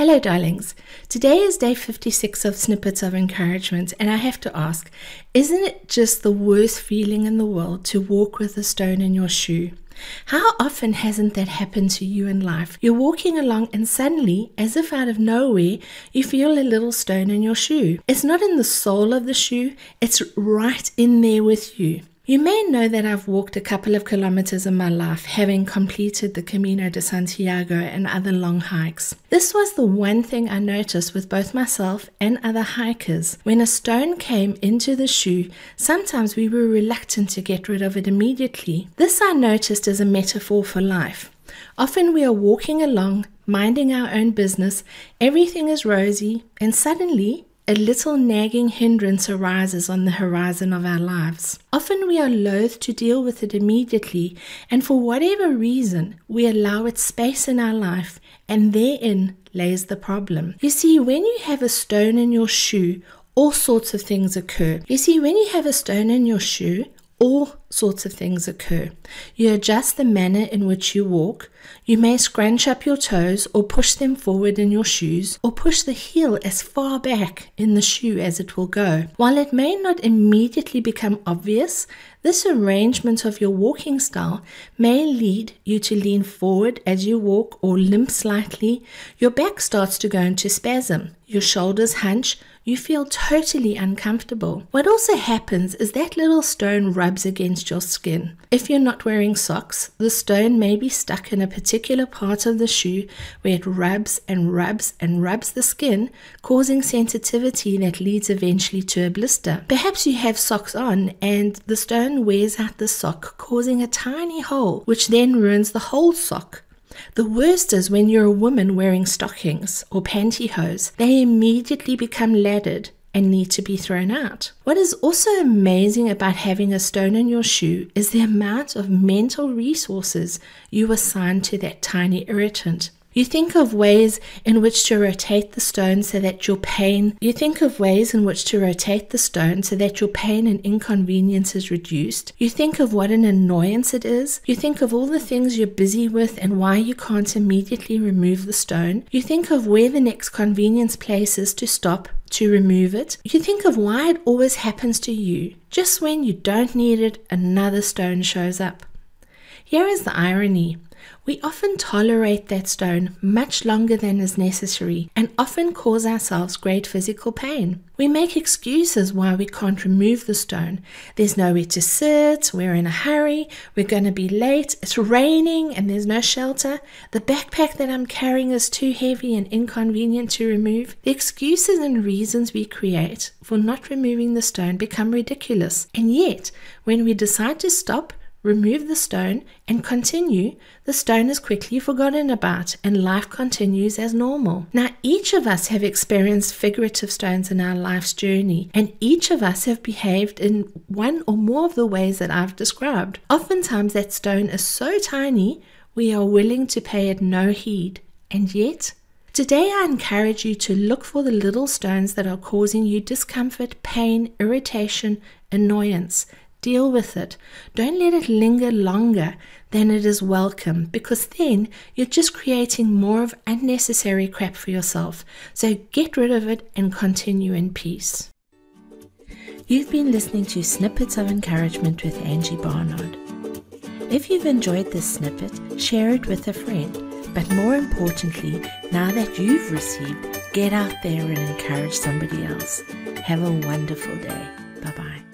Hello, darlings. Today is day 56 of Snippets of Encouragement, and I have to ask isn't it just the worst feeling in the world to walk with a stone in your shoe? How often hasn't that happened to you in life? You're walking along and suddenly, as if out of nowhere, you feel a little stone in your shoe. It's not in the sole of the shoe, it's right in there with you. You may know that I've walked a couple of kilometers in my life, having completed the Camino de Santiago and other long hikes. This was the one thing I noticed with both myself and other hikers. When a stone came into the shoe, sometimes we were reluctant to get rid of it immediately. This I noticed as a metaphor for life. Often we are walking along, minding our own business, everything is rosy, and suddenly a little nagging hindrance arises on the horizon of our lives. Often we are loath to deal with it immediately, and for whatever reason, we allow it space in our life, and therein lays the problem. You see, when you have a stone in your shoe, all sorts of things occur. You see, when you have a stone in your shoe, all sorts of things occur. You adjust the manner in which you walk. You may scrunch up your toes or push them forward in your shoes or push the heel as far back in the shoe as it will go. While it may not immediately become obvious, this arrangement of your walking style may lead you to lean forward as you walk or limp slightly. Your back starts to go into spasm. Your shoulders hunch. You feel totally uncomfortable. What also happens is that little stone rubs against against your skin. If you're not wearing socks, the stone may be stuck in a particular part of the shoe where it rubs and rubs and rubs the skin, causing sensitivity that leads eventually to a blister. Perhaps you have socks on and the stone wears out the sock, causing a tiny hole, which then ruins the whole sock. The worst is when you're a woman wearing stockings or pantyhose. They immediately become laddered and need to be thrown out. What is also amazing about having a stone in your shoe is the amount of mental resources you assign to that tiny irritant. You think of ways in which to rotate the stone so that your pain, you think of ways in which to rotate the stone so that your pain and inconvenience is reduced. You think of what an annoyance it is. You think of all the things you're busy with and why you can't immediately remove the stone. You think of where the next convenience place is to stop to remove it. You think of why it always happens to you. Just when you don't need it, another stone shows up. Here is the irony. We often tolerate that stone much longer than is necessary and often cause ourselves great physical pain. We make excuses why we can't remove the stone. There's nowhere to sit, we're in a hurry, we're going to be late, it's raining and there's no shelter, the backpack that I'm carrying is too heavy and inconvenient to remove. The excuses and reasons we create for not removing the stone become ridiculous. And yet, when we decide to stop, remove the stone, and continue, the stone is quickly forgotten about and life continues as normal. Now, each of us have experienced figurative stones in our life's journey, and each of us have behaved in one or more of the ways that I've described. Oftentimes, that stone is so tiny, we are willing to pay it no heed, and yet, Today, I encourage you to look for the little stones that are causing you discomfort, pain, irritation, annoyance. Deal with it. Don't let it linger longer than it is welcome because then you're just creating more of unnecessary crap for yourself. So get rid of it and continue in peace. You've been listening to Snippets of Encouragement with Angie Barnard. If you've enjoyed this snippet, share it with a friend. But more importantly, now that you've received, get out there and encourage somebody else. Have a wonderful day. Bye bye.